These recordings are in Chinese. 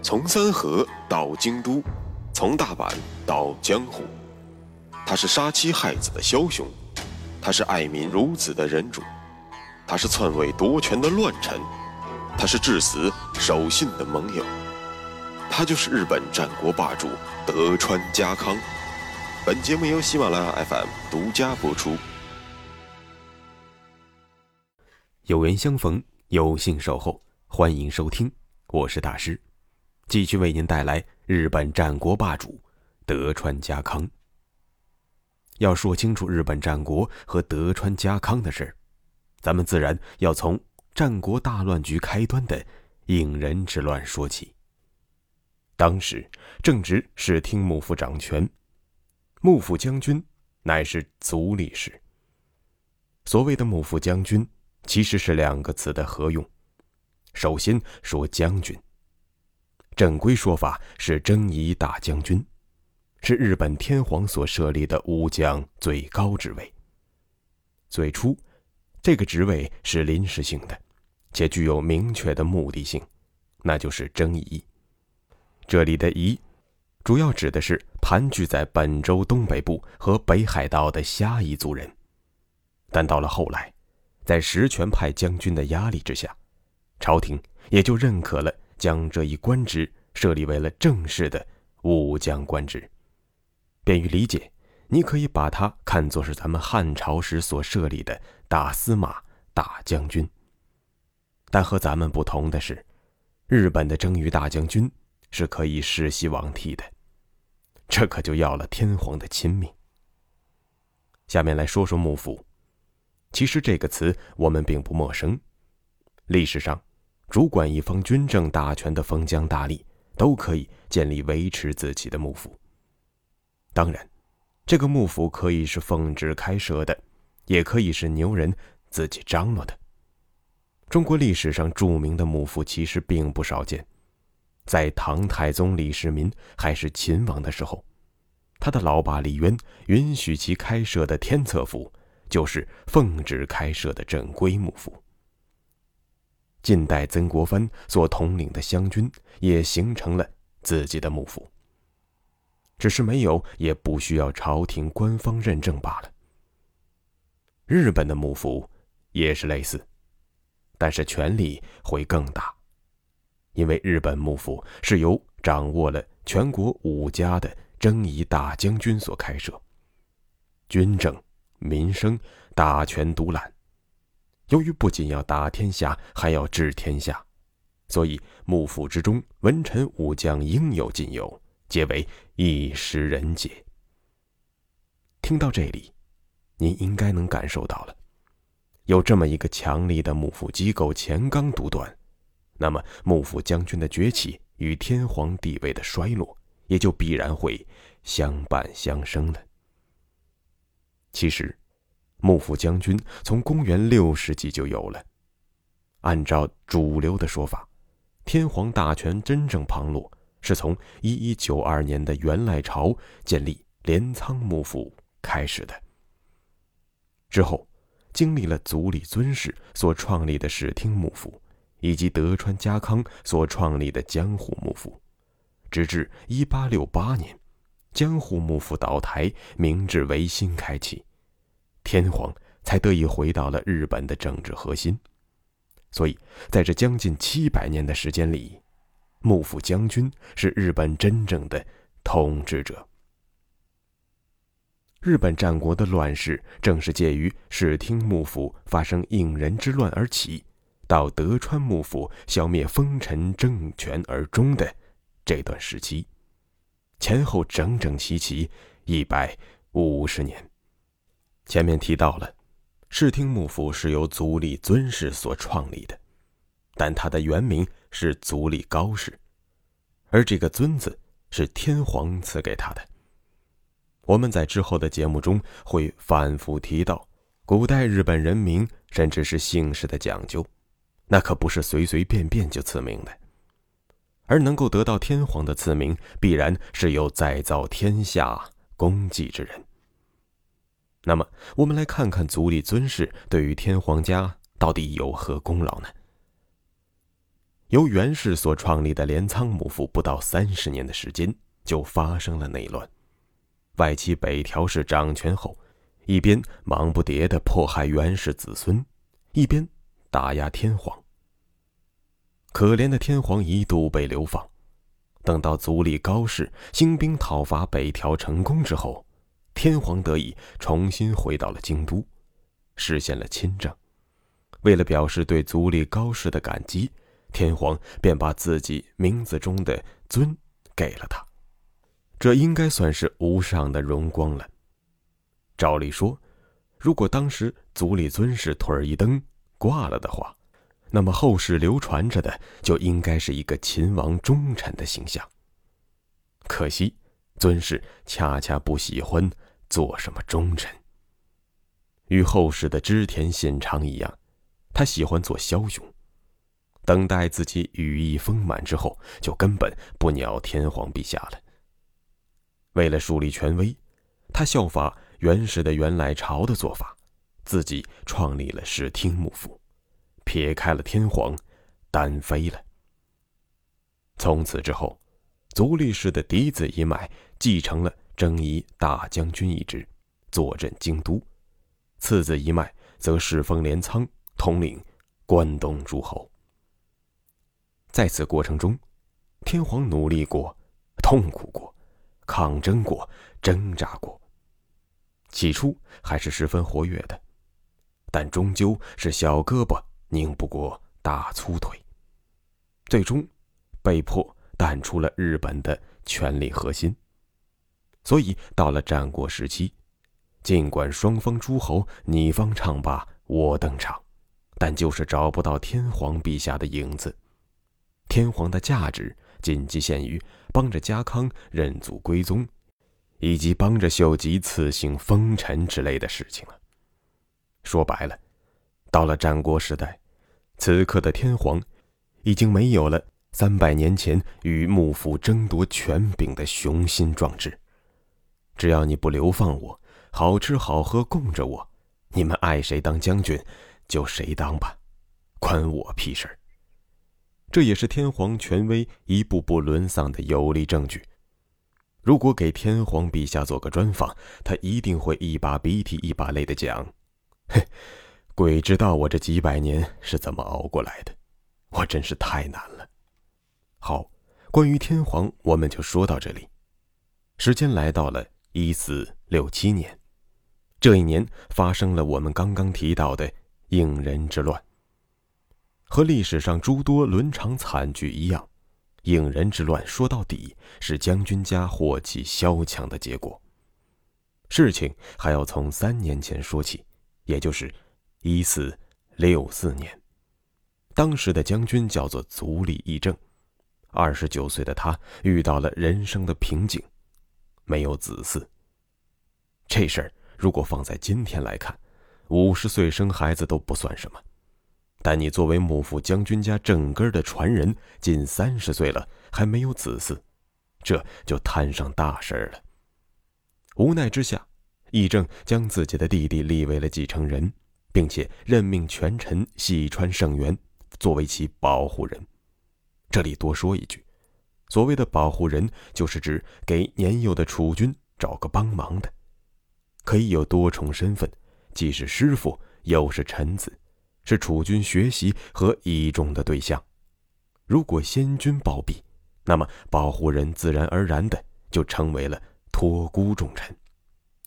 从三河到京都，从大阪到江湖，他是杀妻害子的枭雄，他是爱民如子的仁主，他是篡位夺权的乱臣，他是至死守信的盟友，他就是日本战国霸主德川家康。本节目由喜马拉雅 FM 独家播出。有缘相逢，有幸守候，欢迎收听，我是大师。继续为您带来日本战国霸主德川家康。要说清楚日本战国和德川家康的事儿，咱们自然要从战国大乱局开端的应仁之乱说起。当时正值室町幕府掌权，幕府将军乃是足利氏。所谓的幕府将军，其实是两个词的合用。首先说将军。正规说法是征夷大将军，是日本天皇所设立的武将最高职位。最初，这个职位是临时性的，且具有明确的目的性，那就是征夷。这里的夷，主要指的是盘踞在本州东北部和北海道的虾夷族人。但到了后来，在实权派将军的压力之下，朝廷也就认可了。将这一官职设立为了正式的武将官职，便于理解。你可以把它看作是咱们汉朝时所设立的大司马、大将军。但和咱们不同的是，日本的征夷大将军是可以世袭罔替的，这可就要了天皇的亲命。下面来说说幕府。其实这个词我们并不陌生，历史上。主管一方军政大权的封疆大吏，都可以建立维持自己的幕府。当然，这个幕府可以是奉旨开设的，也可以是牛人自己张罗的。中国历史上著名的幕府其实并不少见，在唐太宗李世民还是秦王的时候，他的老爸李渊允许其开设的天策府，就是奉旨开设的正规幕府。近代曾国藩所统领的湘军也形成了自己的幕府，只是没有也不需要朝廷官方认证罢了。日本的幕府也是类似，但是权力会更大，因为日本幕府是由掌握了全国五家的征夷大将军所开设，军政、民生大权独揽。由于不仅要打天下，还要治天下，所以幕府之中文臣武将应有尽有，皆为一时人杰。听到这里，您应该能感受到了，有这么一个强力的幕府机构前纲独断，那么幕府将军的崛起与天皇地位的衰落，也就必然会相伴相生了。其实。幕府将军从公元六世纪就有了。按照主流的说法，天皇大权真正旁落是从一一九二年的元赖朝建立镰仓幕府开始的。之后，经历了足利尊氏所创立的室町幕府，以及德川家康所创立的江户幕府，直至一八六八年，江户幕府倒台，明治维新开启。天皇才得以回到了日本的政治核心，所以在这将近七百年的时间里，幕府将军是日本真正的统治者。日本战国的乱世正是介于室町幕府发生应仁之乱而起，到德川幕府消灭丰臣政权而终的这段时期，前后整整齐齐一百五十年。前面提到了，室町幕府是由足利尊氏所创立的，但他的原名是足利高氏，而这个“尊”字是天皇赐给他的。我们在之后的节目中会反复提到，古代日本人名甚至是姓氏的讲究，那可不是随随便便就赐名的，而能够得到天皇的赐名，必然是有再造天下功绩之人。那么，我们来看看足利尊氏对于天皇家到底有何功劳呢？由袁氏所创立的镰仓幕府不到三十年的时间，就发生了内乱。外戚北条氏掌权后，一边忙不迭地迫害袁氏子孙，一边打压天皇。可怜的天皇一度被流放。等到足利高氏兴兵讨伐北条成功之后，天皇得以重新回到了京都，实现了亲政。为了表示对足利高氏的感激。天皇便把自己名字中的“尊”给了他，这应该算是无上的荣光了。照理说，如果当时足利尊氏腿儿一蹬挂了的话，那么后世流传着的就应该是一个秦王忠臣的形象。可惜，尊氏恰恰不喜欢做什么忠臣，与后世的织田信长一样，他喜欢做枭雄。等待自己羽翼丰满之后，就根本不鸟天皇陛下了。为了树立权威，他效法原始的元来朝的做法，自己创立了室町幕府，撇开了天皇，单飞了。从此之后，足利氏的嫡子一脉继承了征夷大将军一职，坐镇京都；次子一脉则世封镰仓，统领关东诸侯。在此过程中，天皇努力过，痛苦过，抗争过，挣扎过。起初还是十分活跃的，但终究是小胳膊拧不过大粗腿，最终被迫淡出了日本的权力核心。所以到了战国时期，尽管双方诸侯你方唱罢我登场，但就是找不到天皇陛下的影子。天皇的价值仅局限于帮着家康认祖归宗，以及帮着秀吉赐姓封臣之类的事情了。说白了，到了战国时代，此刻的天皇已经没有了三百年前与幕府争夺权柄的雄心壮志。只要你不流放我，好吃好喝供着我，你们爱谁当将军，就谁当吧，关我屁事儿。这也是天皇权威一步步沦丧的有力证据。如果给天皇陛下做个专访，他一定会一把鼻涕一把泪的讲：“嘿，鬼知道我这几百年是怎么熬过来的，我真是太难了。”好，关于天皇，我们就说到这里。时间来到了一四六七年，这一年发生了我们刚刚提到的应人之乱。和历史上诸多伦常惨剧一样，应人之乱说到底是将军家祸起萧墙的结果。事情还要从三年前说起，也就是一四六四年。当时的将军叫做足利义政，二十九岁的他遇到了人生的瓶颈，没有子嗣。这事儿如果放在今天来看，五十岁生孩子都不算什么。但你作为幕府将军家正根的传人，近三十岁了还没有子嗣，这就摊上大事儿了。无奈之下，义政将自己的弟弟立为了继承人，并且任命权臣细川胜元作为其保护人。这里多说一句，所谓的保护人，就是指给年幼的储君找个帮忙的，可以有多重身份，既是师傅，又是臣子。是楚军学习和倚重的对象。如果先君暴毙，那么保护人自然而然的就成为了托孤重臣，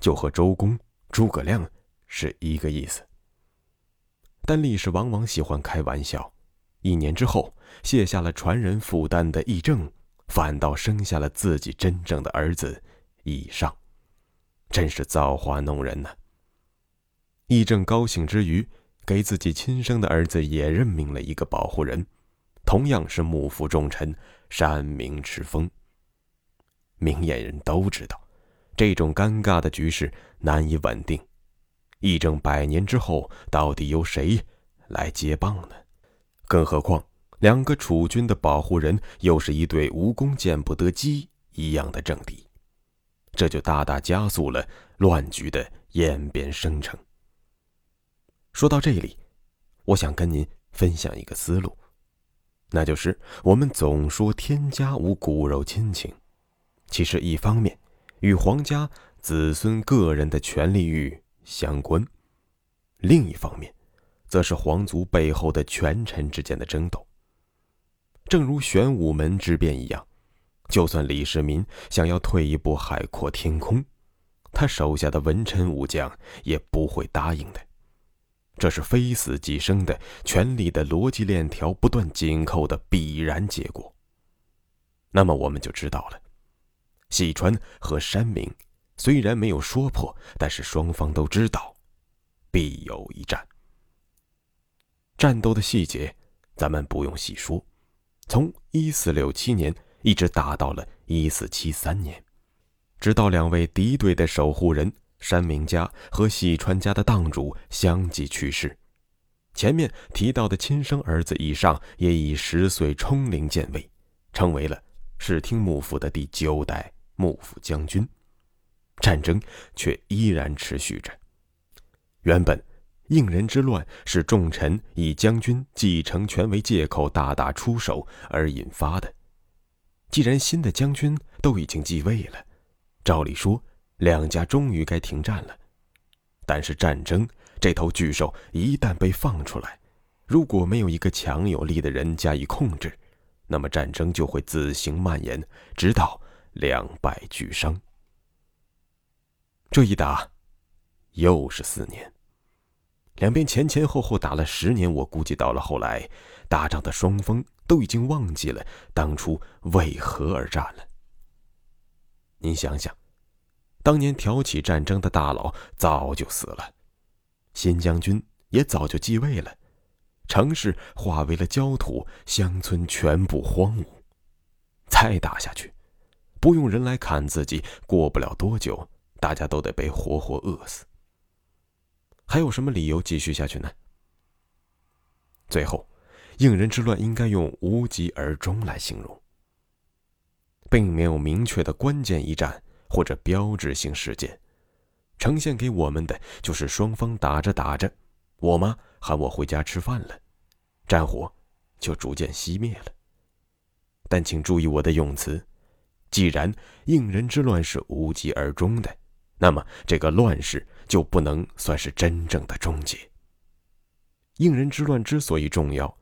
就和周公、诸葛亮是一个意思。但历史往往喜欢开玩笑，一年之后卸下了传人负担的议政，反倒生下了自己真正的儿子以上，真是造化弄人呐。义政高兴之余。给自己亲生的儿子也任命了一个保护人，同样是幕府重臣山明持丰。明眼人都知道，这种尴尬的局势难以稳定。议政百年之后，到底由谁来接棒呢？更何况，两个储君的保护人又是一对无功见不得鸡一样的政敌，这就大大加速了乱局的演变生成。说到这里，我想跟您分享一个思路：那就是我们总说天家无骨肉亲情，其实一方面与皇家子孙个人的权利欲相关，另一方面，则是皇族背后的权臣之间的争斗。正如玄武门之变一样，就算李世民想要退一步海阔天空，他手下的文臣武将也不会答应的。这是非死即生的权力的逻辑链条不断紧扣的必然结果。那么我们就知道了，西川和山明虽然没有说破，但是双方都知道，必有一战。战斗的细节，咱们不用细说，从一四六七年一直打到了一四七三年，直到两位敌对的守护人。山明家和喜川家的当主相继去世，前面提到的亲生儿子以上也以十岁冲龄建位，成为了室町幕府的第九代幕府将军。战争却依然持续着。原本应人之乱是重臣以将军继承权为借口大打出手而引发的。既然新的将军都已经继位了，照理说。两家终于该停战了，但是战争这头巨兽一旦被放出来，如果没有一个强有力的人加以控制，那么战争就会自行蔓延，直到两败俱伤。这一打，又是四年，两边前前后后打了十年，我估计到了后来，打仗的双方都已经忘记了当初为何而战了。您想想。当年挑起战争的大佬早就死了，新将军也早就继位了，城市化为了焦土，乡村全部荒芜。再打下去，不用人来砍自己，过不了多久，大家都得被活活饿死。还有什么理由继续下去呢？最后，应人之乱应该用无疾而终来形容，并没有明确的关键一战。或者标志性事件，呈现给我们的就是双方打着打着，我妈喊我回家吃饭了，战火就逐渐熄灭了。但请注意我的用词，既然应人之乱是无疾而终的，那么这个乱世就不能算是真正的终结。应人之乱之所以重要，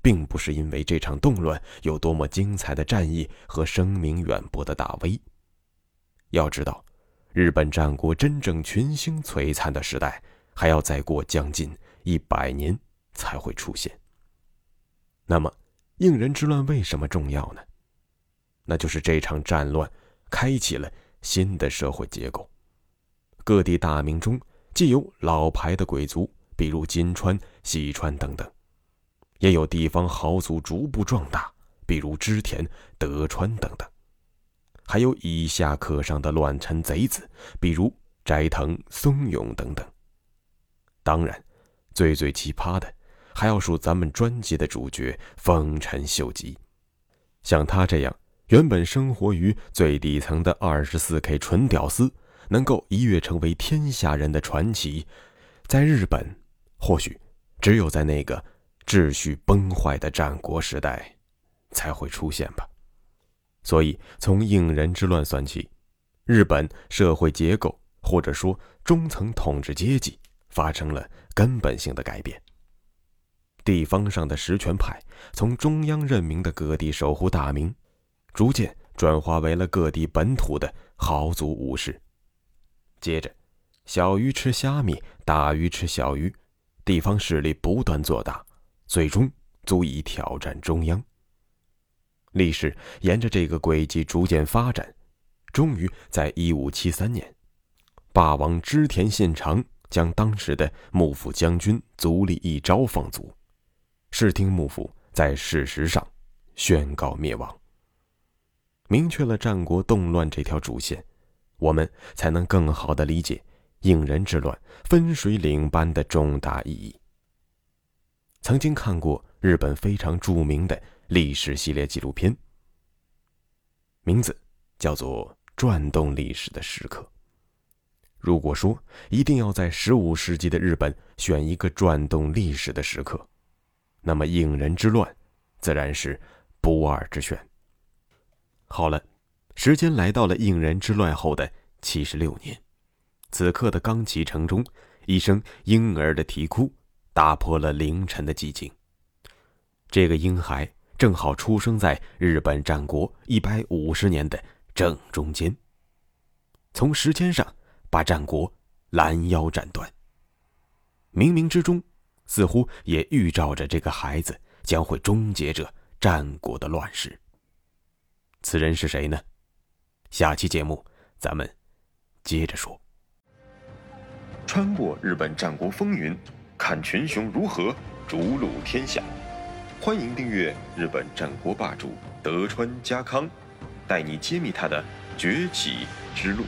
并不是因为这场动乱有多么精彩的战役和声名远播的大 V。要知道，日本战国真正群星璀璨的时代，还要再过将近一百年才会出现。那么，应人之乱为什么重要呢？那就是这场战乱开启了新的社会结构。各地大名中，既有老牌的鬼族，比如金川、西川等等，也有地方豪族逐步壮大，比如织田、德川等等。还有以下克上的乱臣贼子，比如斋藤松永等等。当然，最最奇葩的，还要数咱们专辑的主角丰臣秀吉。像他这样原本生活于最底层的二十四 K 纯屌丝，能够一跃成为天下人的传奇，在日本，或许只有在那个秩序崩坏的战国时代，才会出现吧。所以，从应仁之乱算起，日本社会结构或者说中层统治阶级发生了根本性的改变。地方上的实权派从中央任命的各地守护大名，逐渐转化为了各地本土的豪族武士。接着，小鱼吃虾米，大鱼吃小鱼，地方势力不断做大，最终足以挑战中央。历史沿着这个轨迹逐渐发展，终于在一五七三年，霸王织田信长将当时的幕府将军足利义昭放逐，室町幕府在事实上宣告灭亡。明确了战国动乱这条主线，我们才能更好的理解应人之乱分水岭般的重大意义。曾经看过日本非常著名的。历史系列纪录片，名字叫做《转动历史的时刻》。如果说一定要在十五世纪的日本选一个转动历史的时刻，那么应人之乱自然是不二之选。好了，时间来到了应仁之乱后的七十六年，此刻的冈崎城中，一声婴儿的啼哭打破了凌晨的寂静。这个婴孩正好出生在日本战国一百五十年的正中间，从时间上把战国拦腰斩断。冥冥之中，似乎也预兆着这个孩子将会终结着战国的乱世。此人是谁呢？下期节目咱们接着说。穿过日本战国风云，看群雄如何逐鹿天下。欢迎订阅日本战国霸主德川家康，带你揭秘他的崛起之路。